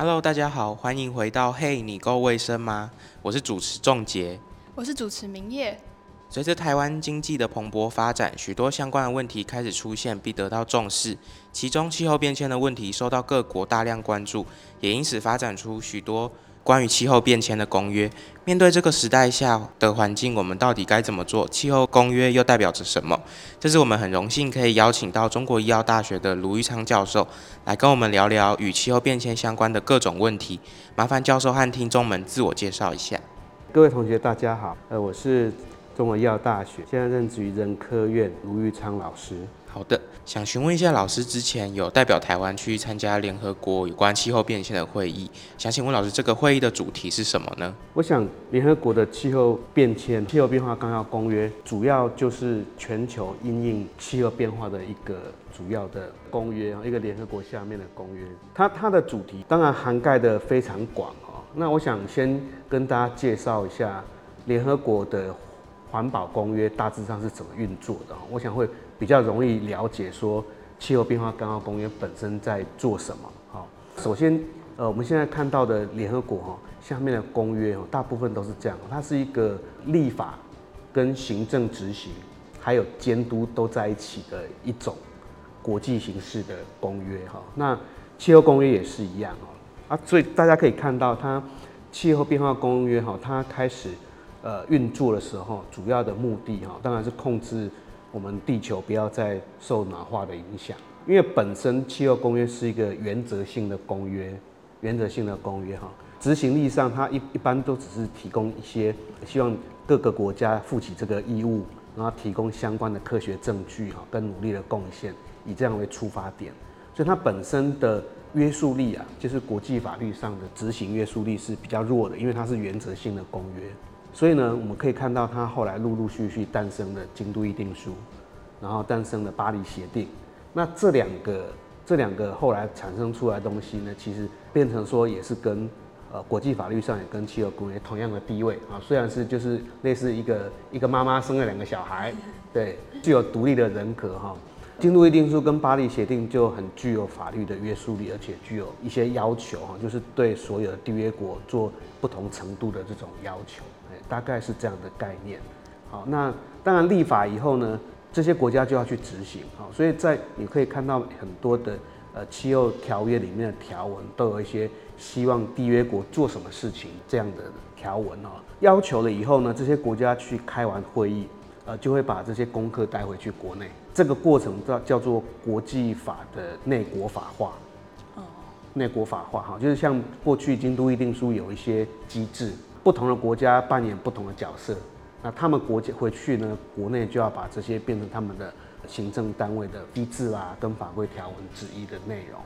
Hello，大家好，欢迎回到嘿，你够卫生吗？我是主持仲杰，我是主持明烨。随着台湾经济的蓬勃发展，许多相关的问题开始出现并得到重视，其中气候变迁的问题受到各国大量关注，也因此发展出许多。关于气候变迁的公约，面对这个时代下的环境，我们到底该怎么做？气候公约又代表着什么？这是我们很荣幸可以邀请到中国医药大学的卢玉昌教授来跟我们聊聊与气候变迁相关的各种问题。麻烦教授和听众们自我介绍一下。各位同学，大家好，呃，我是中国医药大学，现在任职于人科院，卢玉昌老师。好的，想询问一下老师，之前有代表台湾去参加联合国有关气候变迁的会议，想请问老师，这个会议的主题是什么呢？我想，联合国的气候变迁、气候变化纲要公约，主要就是全球因应气候变化的一个主要的公约，一个联合国下面的公约。它它的主题当然涵盖的非常广哦。那我想先跟大家介绍一下联合国的环保公约大致上是怎么运作的。我想会。比较容易了解说气候变化纲要公约本身在做什么。好，首先，呃，我们现在看到的联合国哈下面的公约哦，大部分都是这样，它是一个立法跟行政执行还有监督都在一起的一种国际形式的公约哈。那气候公约也是一样哦啊，所以大家可以看到它气候变化公约哈，它开始呃运作的时候，主要的目的哈，当然是控制。我们地球不要再受暖化的影响，因为本身气候公约是一个原则性的公约，原则性的公约哈，执行力上它一一般都只是提供一些，希望各个国家负起这个义务，然后提供相关的科学证据哈，跟努力的贡献，以这样为出发点，所以它本身的约束力啊，就是国际法律上的执行约束力是比较弱的，因为它是原则性的公约。所以呢，我们可以看到，它后来陆陆续续诞生了《京都议定书》，然后诞生了《巴黎协定》。那这两个，这两个后来产生出来的东西呢，其实变成说也是跟呃国际法律上也跟气候公约同样的地位啊。虽然是就是类似一个一个妈妈生了两个小孩，对，具有独立的人格哈。京都议定书跟巴黎协定就很具有法律的约束力，而且具有一些要求哈，就是对所有的缔约国做不同程度的这种要求，大概是这样的概念。好，那当然立法以后呢，这些国家就要去执行。好，所以在你可以看到很多的呃气候条约里面的条文，都有一些希望缔约国做什么事情这样的条文哦。要求了以后呢，这些国家去开完会议。呃，就会把这些功课带回去国内，这个过程叫叫做国际法的内国法化。哦，内国法化哈，就是像过去京都议定书有一些机制，不同的国家扮演不同的角色，那他们国家回去呢，国内就要把这些变成他们的行政单位的机制啦，跟法规条文之一的内容。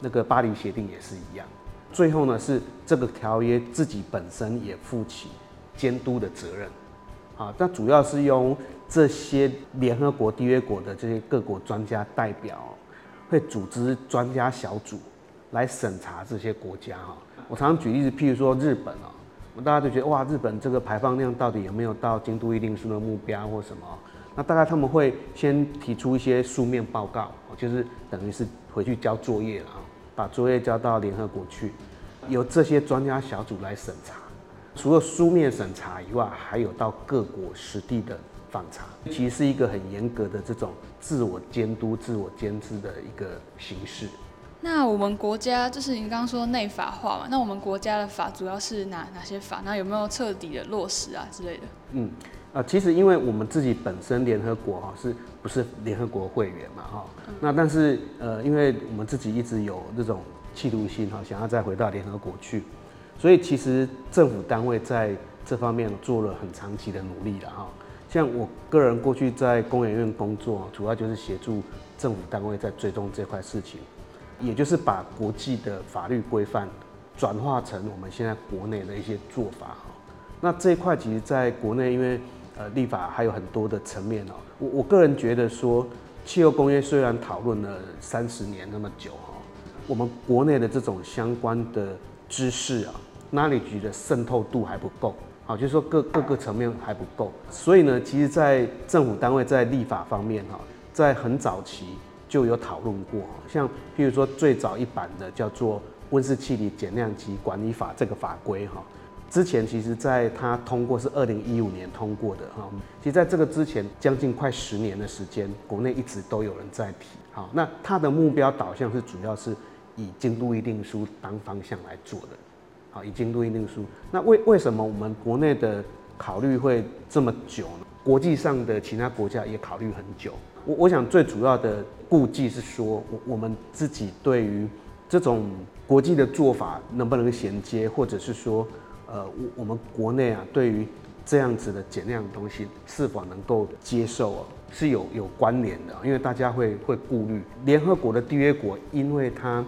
那个巴黎协定也是一样。最后呢，是这个条约自己本身也负起监督的责任。啊，那主要是用这些联合国缔约国的这些各国专家代表，会组织专家小组来审查这些国家哈。我常常举例子，譬如说日本啊，大家就觉得哇，日本这个排放量到底有没有到京都议定书的目标或什么？那大概他们会先提出一些书面报告，就是等于是回去交作业了啊，把作业交到联合国去，由这些专家小组来审查。除了书面审查以外，还有到各国实地的访查，其实是一个很严格的这种自我监督、自我监制的一个形式。那我们国家就是您刚刚说内法化嘛？那我们国家的法主要是哪哪些法？那有没有彻底的落实啊之类的？嗯，啊，其实因为我们自己本身联合国哈是不是联合国会员嘛哈？嗯、那但是呃，因为我们自己一直有这种企图心哈，想要再回到联合国去。所以其实政府单位在这方面做了很长期的努力了哈。像我个人过去在工研院工作，主要就是协助政府单位在追踪这块事情，也就是把国际的法律规范转化成我们现在国内的一些做法哈。那这一块其实在国内，因为呃立法还有很多的层面哦。我我个人觉得说，气候公约虽然讨论了三十年那么久哈，我们国内的这种相关的。知识啊，knowledge 的渗透度还不够，好，就是说各各个层面还不够，所以呢，其实，在政府单位在立法方面哈，在很早期就有讨论过，像譬如说最早一版的叫做温室气体减量及管理法这个法规哈。之前其实，在它通过是二零一五年通过的哈。其实在这个之前，将近快十年的时间，国内一直都有人在提。好，那它的目标导向是主要是以京都议定书当方向来做的。好，以京都议定书，那为为什么我们国内的考虑会这么久呢？国际上的其他国家也考虑很久。我我想最主要的顾忌是说，我我们自己对于这种国际的做法能不能衔接，或者是说。呃，我我们国内啊，对于这样子的减量的东西是否能够接受啊，是有有关联的，因为大家会会顾虑联合国的缔约国，因为它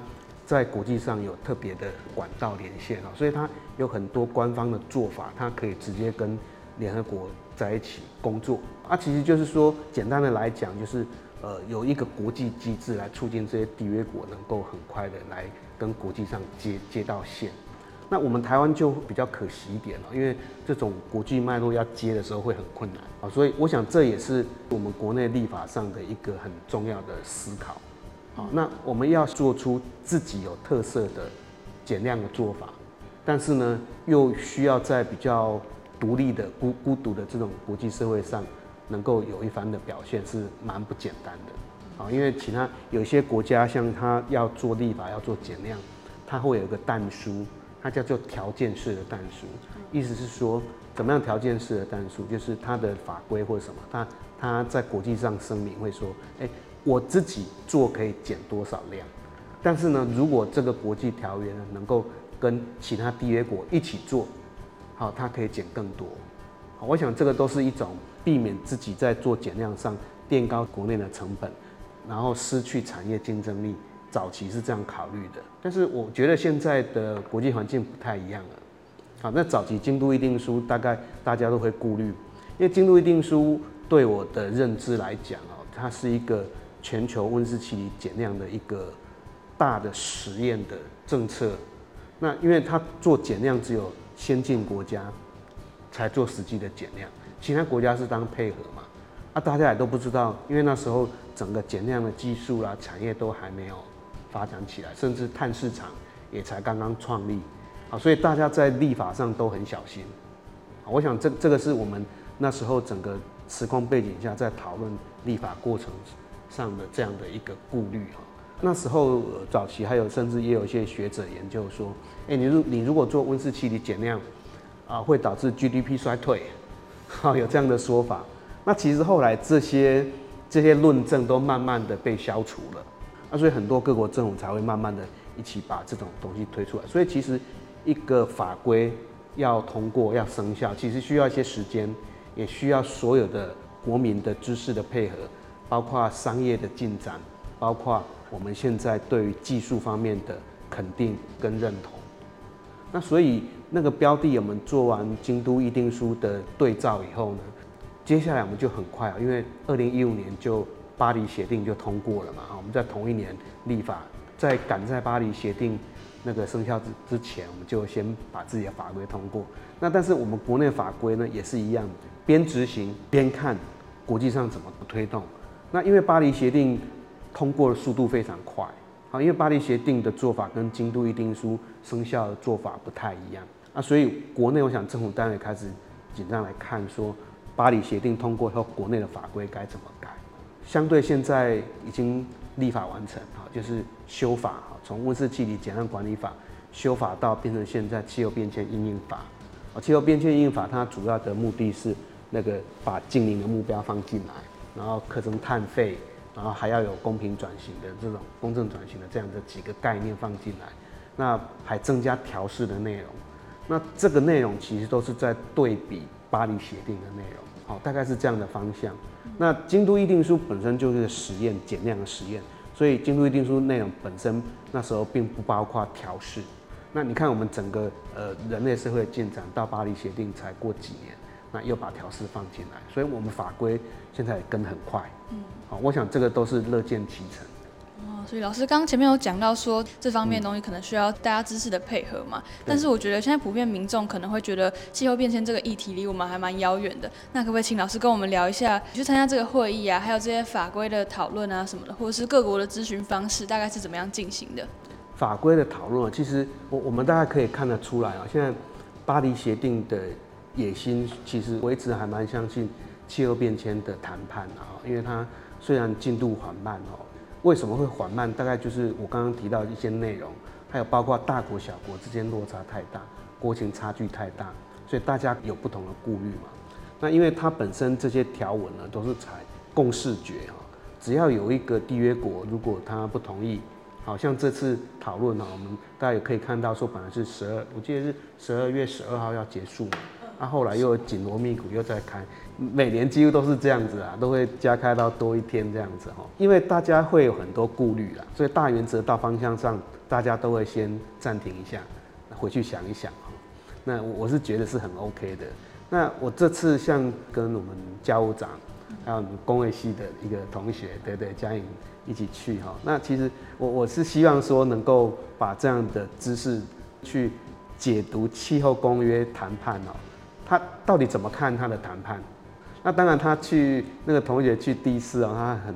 在国际上有特别的管道连线啊，所以它有很多官方的做法，它可以直接跟联合国在一起工作啊。其实就是说，简单的来讲，就是呃，有一个国际机制来促进这些缔约国能够很快的来跟国际上接接到线。那我们台湾就比较可惜一点了，因为这种国际脉络要接的时候会很困难啊，所以我想这也是我们国内立法上的一个很重要的思考。好，那我们要做出自己有特色的减量的做法，但是呢，又需要在比较独立的孤孤独的这种国际社会上，能够有一番的表现，是蛮不简单的。啊，因为其他有些国家像他要做立法要做减量，他会有一个但书。它叫做条件式的但书，意思是说，怎么样条件式的但书，就是它的法规或者什么，它它在国际上声明会说，哎，我自己做可以减多少量，但是呢，如果这个国际条约呢能够跟其他缔约国一起做，好，它可以减更多。我想这个都是一种避免自己在做减量上垫高国内的成本，然后失去产业竞争力。早期是这样考虑的，但是我觉得现在的国际环境不太一样了。好，那早期京都议定书大概大家都会顾虑，因为京都议定书对我的认知来讲哦，它是一个全球温室气体减量的一个大的实验的政策。那因为它做减量只有先进国家才做实际的减量，其他国家是当配合嘛。啊，大家也都不知道，因为那时候整个减量的技术啦、产业都还没有。发展起来，甚至碳市场也才刚刚创立，啊，所以大家在立法上都很小心，我想这这个是我们那时候整个时空背景下在讨论立法过程上的这样的一个顾虑哈。那时候早期还有甚至也有一些学者研究说，哎，你如你如果做温室气体减量，啊，会导致 GDP 衰退，好，有这样的说法。那其实后来这些这些论证都慢慢的被消除了。那所以很多各国政府才会慢慢的一起把这种东西推出来。所以其实一个法规要通过要生效，其实需要一些时间，也需要所有的国民的知识的配合，包括商业的进展，包括我们现在对于技术方面的肯定跟认同。那所以那个标的我们做完京都议定书的对照以后呢，接下来我们就很快啊，因为二零一五年就。巴黎协定就通过了嘛？我们在同一年立法，在赶在巴黎协定那个生效之之前，我们就先把自己的法规通过。那但是我们国内法规呢也是一样，边执行边看国际上怎么推动。那因为巴黎协定通过的速度非常快，好，因为巴黎协定的做法跟京都议定书生效的做法不太一样。啊，所以国内我想政府单位开始紧张来看，说巴黎协定通过后，国内的法规该怎么改。相对现在已经立法完成，哈，就是修法，哈，从温室气体减量管理法修法到变成现在气候变迁应应法，啊，气候变迁因应法它主要的目的是那个把净零的目标放进来，然后课征碳费，然后还要有公平转型的这种公正转型的这样的几个概念放进来，那还增加调试的内容，那这个内容其实都是在对比巴黎协定的内容，好，大概是这样的方向。那京都议定书本身就是实验减量的实验，所以京都议定书内容本身那时候并不包括调试。那你看我们整个呃人类社会的进展到巴黎协定才过几年，那又把调试放进来，所以我们法规现在也跟得很快。嗯，好，我想这个都是乐见其成。所以老师刚刚前面有讲到说，这方面的东西可能需要大家知识的配合嘛，但是我觉得现在普遍民众可能会觉得气候变迁这个议题离我们还蛮遥远的。那可不可以请老师跟我们聊一下，你去参加这个会议啊，还有这些法规的讨论啊什么的，或者是各国的咨询方式大概是怎么样进行的？法规的讨论，其实我我们大概可以看得出来啊，现在巴黎协定的野心，其实我一直还蛮相信气候变迁的谈判啊，因为它虽然进度缓慢哦，为什么会缓慢？大概就是我刚刚提到的一些内容，还有包括大国小国之间落差太大，国情差距太大，所以大家有不同的顾虑嘛。那因为它本身这些条文呢，都是采共识决啊，只要有一个缔约国如果他不同意。好像这次讨论呢，我们大家也可以看到，说本来是十二，我记得是十二月十二号要结束嘛，啊、后来又紧锣密鼓又在开，每年几乎都是这样子啊，都会加开到多一天这样子哈，因为大家会有很多顾虑啦，所以大原则大方向上，大家都会先暂停一下，回去想一想哈。那我是觉得是很 OK 的。那我这次像跟我们教务长，还有我们工卫系的一个同学，对对，嘉颖。一起去哈，那其实我我是希望说能够把这样的知识去解读气候公约谈判哦，他到底怎么看他的谈判？那当然他去那个同学去第一次哦，他很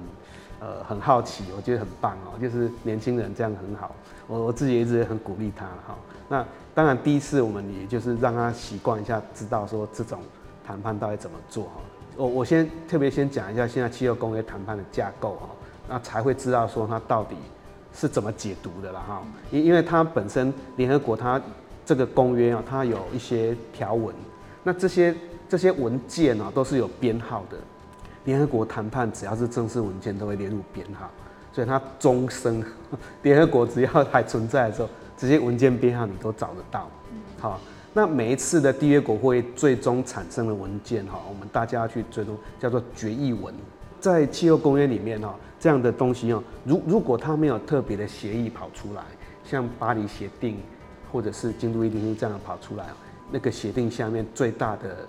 呃很好奇，我觉得很棒哦，就是年轻人这样很好，我我自己一直也很鼓励他哈。那当然第一次我们也就是让他习惯一下，知道说这种谈判到底怎么做哈。我我先特别先讲一下现在气候公约谈判的架构哈。那才会知道说他到底是怎么解读的了哈，因因为它本身联合国它这个公约啊，它有一些条文，那这些这些文件啊都是有编号的，联合国谈判只要是正式文件都会列入编号，所以它终生 联合国只要还存在的时候，这些文件编号你都找得到。好，那每一次的缔约国会最终产生的文件哈，我们大家要去追踪叫做决议文。在气候公约里面哈，这样的东西哦，如如果它没有特别的协议跑出来，像巴黎协定或者是京都议定书这样跑出来，那个协定下面最大的、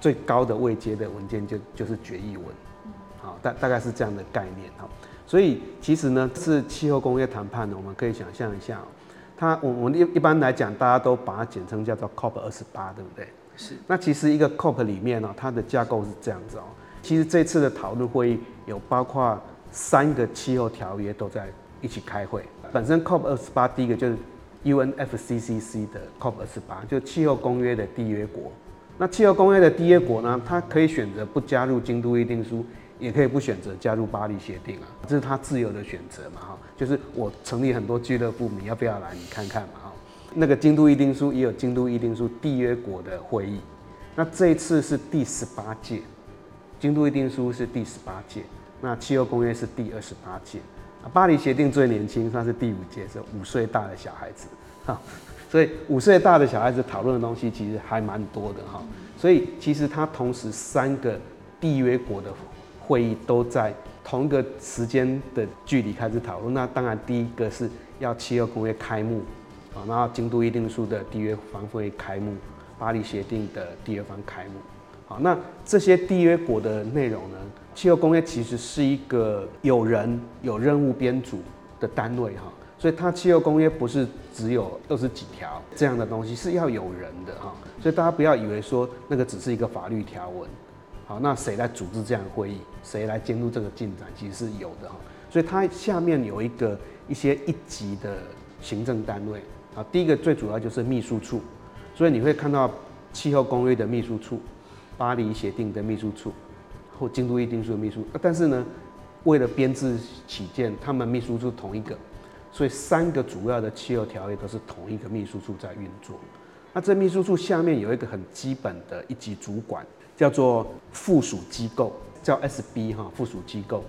最高的位阶的文件就就是决议文，好，大大概是这样的概念哈。所以其实呢，是气候工业谈判呢，我们可以想象一下，它我我们一一般来讲，大家都把它简称叫做 COP 二十八，对不对？是。那其实一个 COP 里面呢，它的架构是这样子哦。其实这次的讨论会议有包括三个气候条约都在一起开会。本身 COP 二十八第一个就是 UNFCCC 的 COP 二十八，就气候公约的缔约国。那气候公约的缔约国呢，它可以选择不加入京都议定书，也可以不选择加入巴黎协定啊，这是它自由的选择嘛哈。就是我成立很多俱乐部，你要不要来？你看看嘛哈。那个京都议定书也有京都议定书缔约国的会议。那这一次是第十八届。京都议定书是第十八届，那气候公约是第二十八届，巴黎协定最年轻，它是第五届，是五岁大的小孩子，哈，所以五岁大的小孩子讨论的东西其实还蛮多的哈，所以其实它同时三个缔约国的会议都在同一个时间的距离开始讨论，那当然第一个是要气候公约开幕，啊，然后京都议定书的缔约方会开幕，巴黎协定的缔约方开幕。好，那这些缔约国的内容呢？气候公约其实是一个有人有任务编组的单位哈，所以它气候公约不是只有二十几条这样的东西，是要有人的哈。所以大家不要以为说那个只是一个法律条文。好，那谁来组织这样的会议？谁来监督这个进展？其实是有的哈。所以它下面有一个一些一级的行政单位啊，第一个最主要就是秘书处，所以你会看到气候公约的秘书处。巴黎协定的秘书处或京都议定书的秘书，但是呢，为了编制起见，他们秘书处同一个，所以三个主要的气候条约都是同一个秘书处在运作。那这秘书处下面有一个很基本的一级主管，叫做附属机构，叫 SB 哈，附属机构。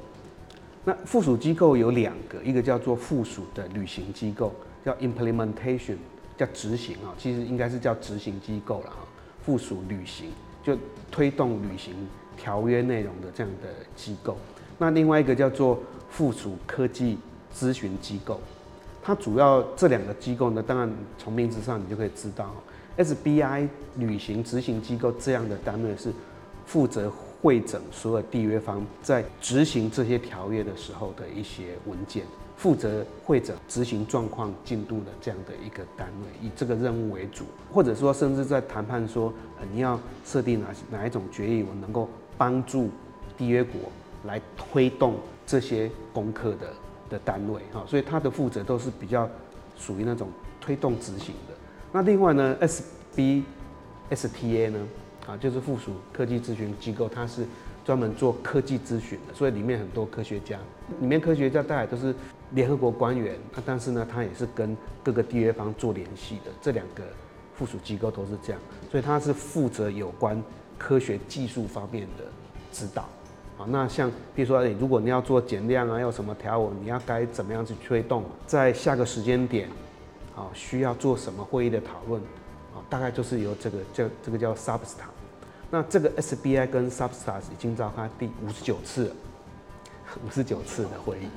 那附属机构有两个，一个叫做附属的履行机构，叫 implementation，叫执行啊，其实应该是叫执行机构了哈，附属履行。就推动履行条约内容的这样的机构，那另外一个叫做附属科技咨询机构，它主要这两个机构呢，当然从名字上你就可以知道，SBI 履行执行机构这样的单位是负责会诊所有缔约方在执行这些条约的时候的一些文件。负责会诊执行状况进度的这样的一个单位，以这个任务为主，或者说甚至在谈判说，呃，你要设定哪哪一种决议我能够帮助缔约国来推动这些功课的的单位哈，所以他的负责都是比较属于那种推动执行的。那另外呢，SB STA 呢，啊，就是附属科技咨询机构，它是专门做科技咨询的，所以里面很多科学家，里面科学家大概都是联合国官员，但是呢，它也是跟各个缔约方做联系的。这两个附属机构都是这样，所以它是负责有关科学技术方面的指导。啊，那像比如说，如果你要做减量啊，要什么条文，你要该怎么样去推动，在下个时间点，啊，需要做什么会议的讨论，啊，大概就是由这个叫这个叫 Substat。那这个 SBI 跟 Substat 已经召开第五十九次，五十九次的会议，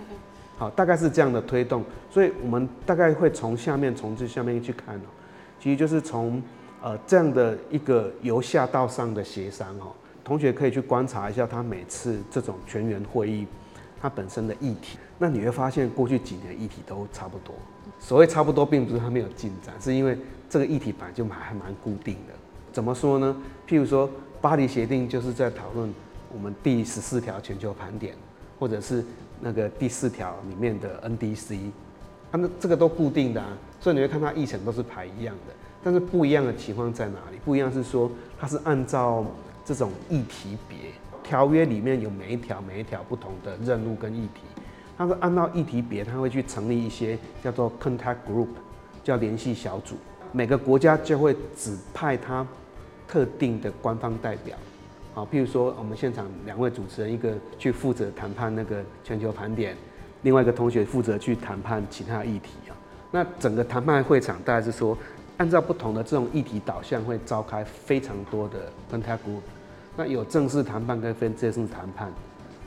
好，大概是这样的推动。所以我们大概会从下面从这下面去看，其实就是从呃这样的一个由下到上的协商哦。同学可以去观察一下他每次这种全员会议，它本身的议题，那你会发现过去几年议题都差不多。所谓差不多，并不是它没有进展，是因为这个议题本来就还还蛮固定的。怎么说呢？譬如说巴黎协定就是在讨论我们第十四条全球盘点，或者是那个第四条里面的 NDC，它那这个都固定的啊，所以你会看它议程都是排一样的。但是不一样的情况在哪里？不一样是说它是按照。这种议题别条约里面有每一条每一条不同的任务跟议题，它是按照议题别，它会去成立一些叫做 contact group，叫联系小组。每个国家就会指派他特定的官方代表，好，譬如说我们现场两位主持人，一个去负责谈判那个全球盘点，另外一个同学负责去谈判其他议题啊。那整个谈判会场大概是说，按照不同的这种议题导向，会召开非常多的 contact group。那有正式谈判跟非正式谈判，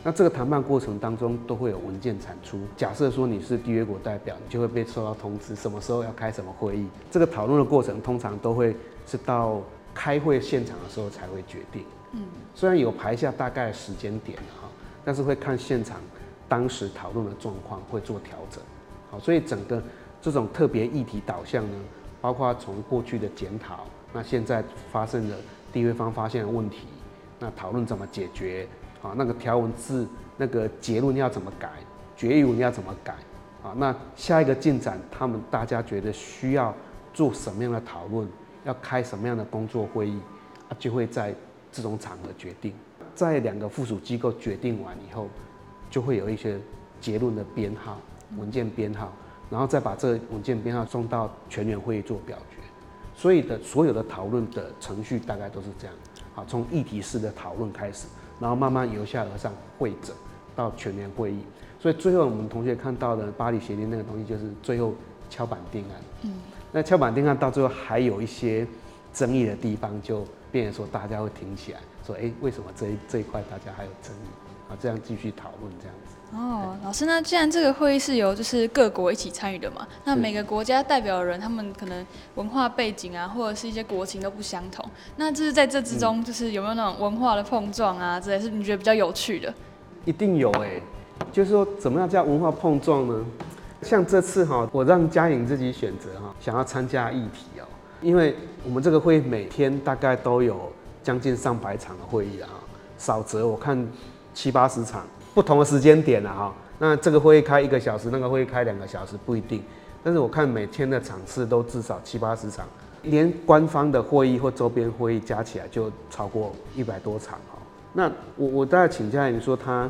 那这个谈判过程当中都会有文件产出。假设说你是缔约国代表，你就会被收到通知，什么时候要开什么会议。这个讨论的过程通常都会是到开会现场的时候才会决定。嗯，虽然有排下大概时间点哈，但是会看现场当时讨论的状况会做调整。好，所以整个这种特别议题导向呢，包括从过去的检讨，那现在发生的缔约方发现的问题。那讨论怎么解决啊？那个条文字，那个结论要怎么改？决议文要怎么改？啊，那下一个进展，他们大家觉得需要做什么样的讨论？要开什么样的工作会议？啊，就会在这种场合决定。在两个附属机构决定完以后，就会有一些结论的编号、文件编号，然后再把这个文件编号送到全员会议做表决。所以的所有的讨论的程序大概都是这样。好，从议题式的讨论开始，然后慢慢由下而上会诊到全员会议，所以最后我们同学看到的巴黎协定那个东西，就是最后敲板定案。嗯，那敲板定案到最后还有一些争议的地方，就变成说大家会挺起来，说，哎、欸，为什么这一这一块大家还有争议？啊，这样继续讨论这样子。哦，老师，那既然这个会议是由就是各国一起参与的嘛，那每个国家代表的人，他们可能文化背景啊，或者是一些国情都不相同，那就是在这之中，就是有没有那种文化的碰撞啊，之类是你觉得比较有趣的？一定有哎、欸，就是说怎么样叫文化碰撞呢？像这次哈，我让嘉颖自己选择哈，想要参加议题哦，因为我们这个会每天大概都有将近上百场的会议啊，少则我看七八十场。不同的时间点了哈，那这个会议开一个小时，那个会议开两个小时不一定，但是我看每天的场次都至少七八十场，连官方的会议或周边会议加起来就超过一百多场哈。那我我大概请教你说，他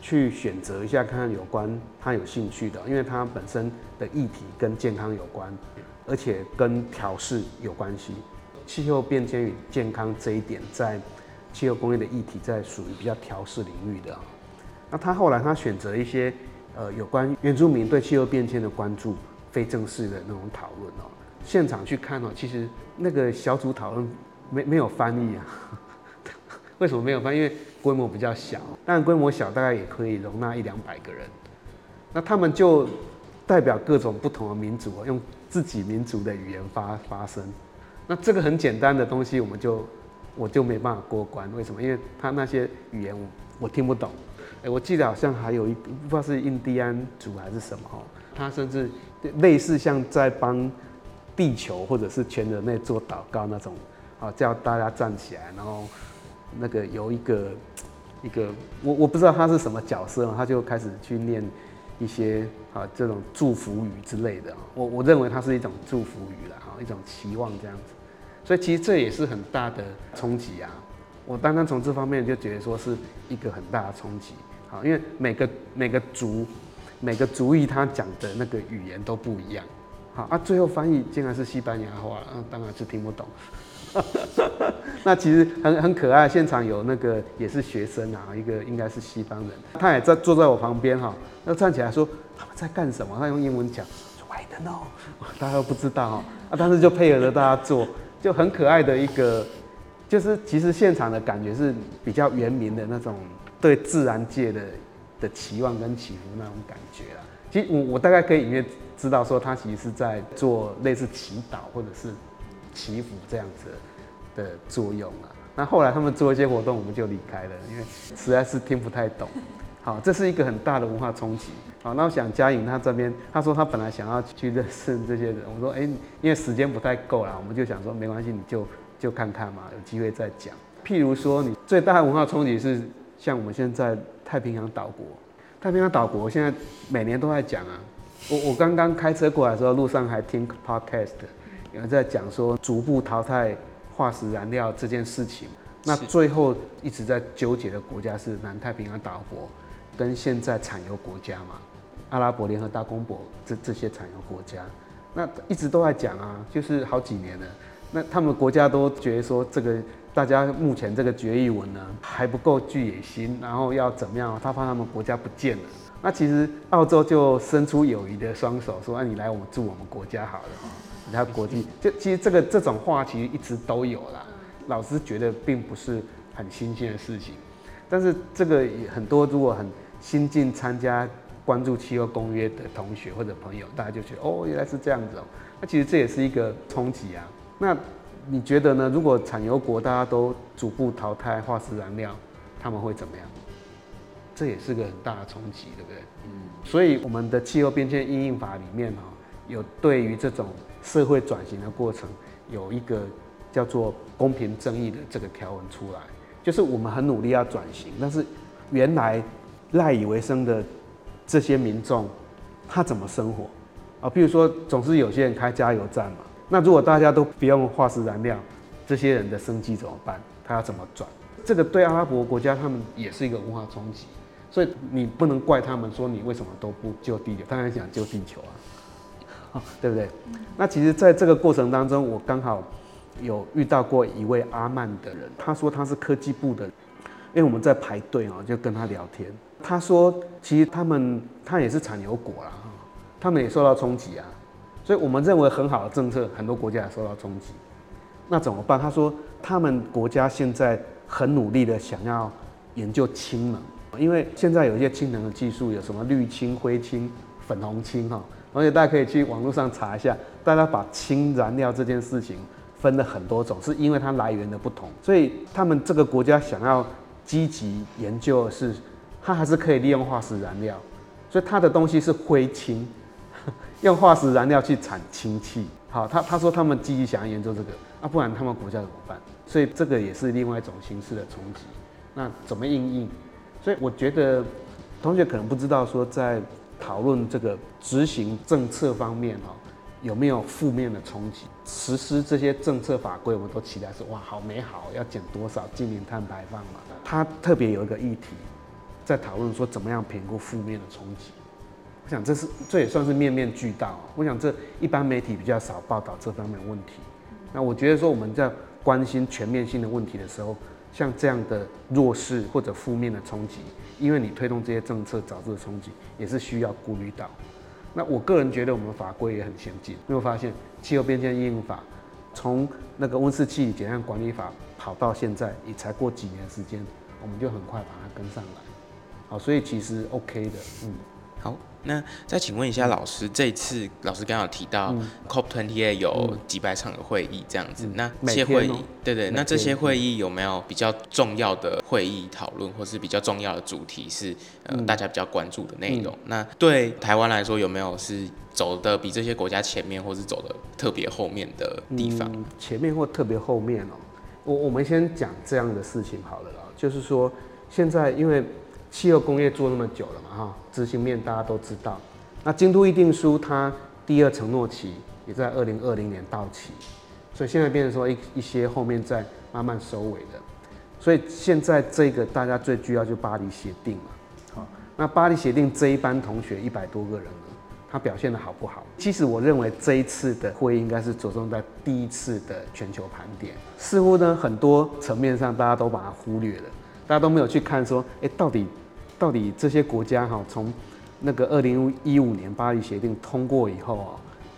去选择一下看看有关他有兴趣的，因为他本身的议题跟健康有关，而且跟调试有关系，气候变迁与健康这一点在气候工业的议题在属于比较调试领域的。那他后来他选择一些呃有关原住民对气候变迁的关注，非正式的那种讨论哦，现场去看哦，其实那个小组讨论没没有翻译啊？为什么没有翻？因为规模比较小，但规模小大概也可以容纳一两百个人。那他们就代表各种不同的民族，用自己民族的语言发发声。那这个很简单的东西，我们就我就没办法过关。为什么？因为他那些语言我我听不懂。哎，我记得好像还有一不知道是印第安族还是什么哈，他甚至类似像在帮地球或者是全人类做祷告那种，啊，叫大家站起来，然后那个有一个一个我我不知道他是什么角色，他就开始去念一些啊这种祝福语之类的，我我认为它是一种祝福语了哈，一种期望这样子，所以其实这也是很大的冲击啊。我单单从这方面就觉得说是一个很大的冲击，好，因为每个每个族每个族裔他讲的那个语言都不一样，好啊，最后翻译竟然是西班牙话，嗯，当然是听不懂。那其实很很可爱，现场有那个也是学生啊，一个应该是西方人，他也在坐在我旁边哈，那站起来说他们在干什么？他用英文讲，I don't know，大家都不知道哈啊，但是就配合着大家做，就很可爱的一个。就是其实现场的感觉是比较原民的那种对自然界的的期望跟祈福那种感觉啦。其实我我大概可以隐约知道说他其实是在做类似祈祷或者是祈福这样子的作用啊。那后来他们做一些活动，我们就离开了，因为实在是听不太懂。好，这是一个很大的文化冲击。好，那我想嘉颖他这边他说他本来想要去认识这些人，我说哎，因为时间不太够了，我们就想说没关系，你就。就看看嘛，有机会再讲。譬如说，你最大的文化冲击是像我们现在太平洋岛国，太平洋岛国现在每年都在讲啊。我我刚刚开车过来的时候，路上还听 podcast，有人在讲说逐步淘汰化石燃料这件事情。那最后一直在纠结的国家是南太平洋岛国跟现在产油国家嘛，阿拉伯联合大公国这这些产油国家，那一直都在讲啊，就是好几年了。那他们国家都觉得说，这个大家目前这个决议文呢还不够具野心，然后要怎么样？他怕他们国家不见了。那其实澳洲就伸出友谊的双手，说：“啊，你来我们住我们国家好了。”你看国际就其实这个这种话其实一直都有啦。老师觉得并不是很新鲜的事情，但是这个也很多如果很新进参加关注气候公约的同学或者朋友，大家就觉得哦，原来是这样子哦。那其实这也是一个冲击啊。那你觉得呢？如果产油国大家都逐步淘汰化石燃料，他们会怎么样？这也是个很大的冲击，对不对？嗯。所以我们的气候变迁应应法里面哈，有对于这种社会转型的过程，有一个叫做公平正义的这个条文出来，就是我们很努力要转型，但是原来赖以为生的这些民众，他怎么生活啊？比如说，总是有些人开加油站嘛。那如果大家都不用化石燃料，这些人的生计怎么办？他要怎么转？这个对阿拉伯国家他们也是一个文化冲击，所以你不能怪他们说你为什么都不救地球，当然想救地球啊，对不对？那其实在这个过程当中，我刚好有遇到过一位阿曼的人，他说他是科技部的，因为我们在排队啊，就跟他聊天，他说其实他们他也是产油国啦，他们也受到冲击啊。所以我们认为很好的政策，很多国家也受到冲击，那怎么办？他说他们国家现在很努力的想要研究氢能，因为现在有一些氢能的技术，有什么绿氢、灰氢、粉红氢哈，而且大家可以去网络上查一下，大家把氢燃料这件事情分了很多种，是因为它来源的不同，所以他们这个国家想要积极研究的是，它还是可以利用化石燃料，所以它的东西是灰氢。用化石燃料去产氢气，好，他他说他们积极想要研究这个，啊，不然他们国家怎么办？所以这个也是另外一种形式的冲击。那怎么应应？所以我觉得同学可能不知道说，在讨论这个执行政策方面哈，有没有负面的冲击？实施这些政策法规，我们都期待说哇，好美好，要减多少净零碳排放嘛？他特别有一个议题，在讨论说怎么样评估负面的冲击。我想这是这也算是面面俱到。我想这一般媒体比较少报道这方面的问题。那我觉得说我们在关心全面性的问题的时候，像这样的弱势或者负面的冲击，因为你推动这些政策导致的冲击，也是需要顾虑到。那我个人觉得我们法规也很先进。没有发现气候变迁应用法从那个温室气体减量管理法跑到现在也才过几年时间，我们就很快把它跟上来。好，所以其实 OK 的，嗯。好，那再请问一下老师，这一次老师刚好提到 COP28 有几百场的会议这样子，嗯、那这些会议，喔、对，对对，那这些会议有没有比较重要的会议讨论，或是比较重要的主题是呃大家比较关注的内容？嗯、那对台湾来说，有没有是走的比这些国家前面，或是走的特别后面的地方？嗯、前面或特别后面哦、喔，我我们先讲这样的事情好了啦，就是说现在因为。气候工业做那么久了嘛，哈，执行面大家都知道。那京都议定书它第二承诺期也在二零二零年到期，所以现在变成说一一些后面在慢慢收尾的。所以现在这个大家最需要就巴黎协定嘛，好，那巴黎协定这一班同学一百多个人呢，他表现的好不好？其实我认为这一次的会议应该是着重在第一次的全球盘点，似乎呢很多层面上大家都把它忽略了，大家都没有去看说，哎，到底到底这些国家哈，从那个二零一五年巴黎协定通过以后啊，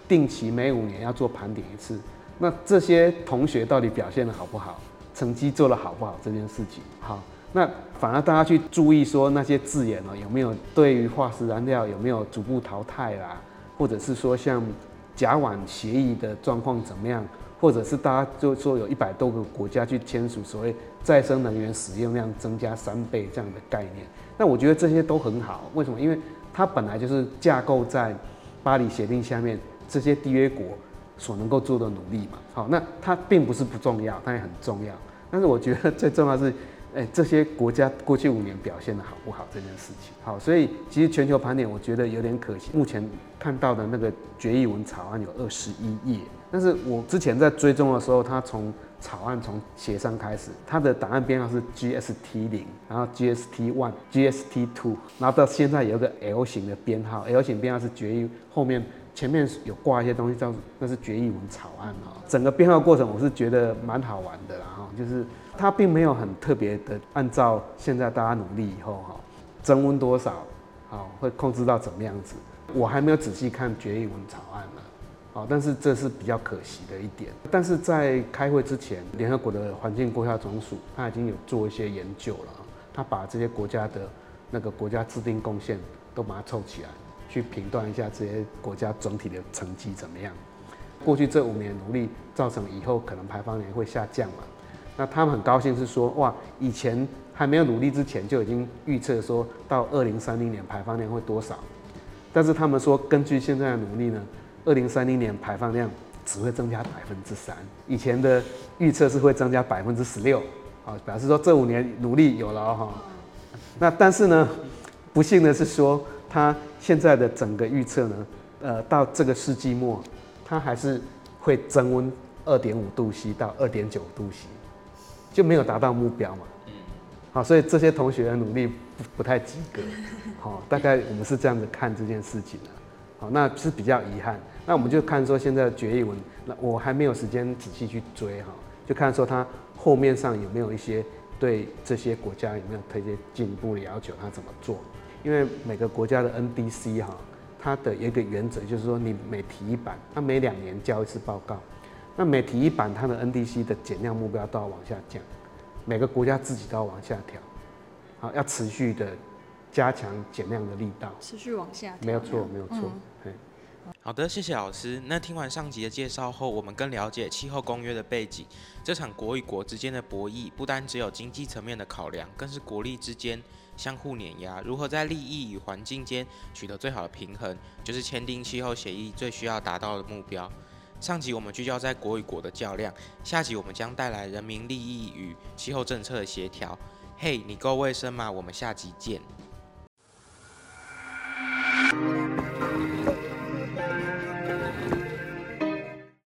定期每五年要做盘点一次，那这些同学到底表现得好不好？成绩做得好不好这件事情，好，那反而大家去注意说那些字眼哦，有没有对于化石燃料有没有逐步淘汰啦，或者是说像甲烷协议的状况怎么样，或者是大家就说有一百多个国家去签署所谓再生能源使用量增加三倍这样的概念，那我觉得这些都很好，为什么？因为它本来就是架构在巴黎协定下面这些缔约国所能够做的努力嘛，好，那它并不是不重要，它也很重要。但是我觉得最重要是，哎，这些国家过去五年表现得好不好这件事情。好，所以其实全球盘点我觉得有点可惜。目前看到的那个决议文草案有二十一页，但是我之前在追踪的时候，它从草案从协商开始，它的档案编号是 GST 零，然后 GST one、GST two，然后到现在有个 L 型的编号，L 型编号是决议后面。前面有挂一些东西，叫那是决议文草案啊。整个编号过程我是觉得蛮好玩的啦哈，就是它并没有很特别的按照现在大家努力以后哈，增温多少，好会控制到怎么样子。我还没有仔细看决议文草案呢，好，但是这是比较可惜的一点。但是在开会之前，联合国的环境规划总署他已经有做一些研究了，他把这些国家的那个国家制定贡献都把它凑起来。去评断一下这些国家总体的成绩怎么样？过去这五年努力造成以后可能排放量会下降嘛？那他们很高兴是说，哇，以前还没有努力之前就已经预测说到二零三零年排放量会多少，但是他们说根据现在的努力呢，二零三零年排放量只会增加百分之三，以前的预测是会增加百分之十六，啊，表示说这五年努力有了哈。那但是呢，不幸的是说。它现在的整个预测呢，呃，到这个世纪末，它还是会增温二点五度 C 到二点九度 C，就没有达到目标嘛。好，所以这些同学的努力不不太及格。好，大概我们是这样子看这件事情的。好，那是比较遗憾。那我们就看说现在的决议文，那我还没有时间仔细去追哈，就看说它后面上有没有一些对这些国家有没有推荐进一步的要求，它怎么做。因为每个国家的 NDC 哈，它的一个原则就是说，你每提一版，它每两年交一次报告，那每提一版，它的 NDC 的减量目标都要往下降，每个国家自己都要往下调，好，要持续的加强减量的力道，持续往下调，没有错，没有错，嗯好的谢谢老师。那听完上集的介绍后我们更了解气候公约的背景这场国与国之间的博弈不单只有经济层面的考量更是国力之间相互碾压如何在利益与环境间取得最好的平衡就是签订气候协议最需要达到的目标。上集我们聚焦在国与国的较量下集我们将带来人民利益与气候政策的协调嘿你够卫生吗？我们下集见。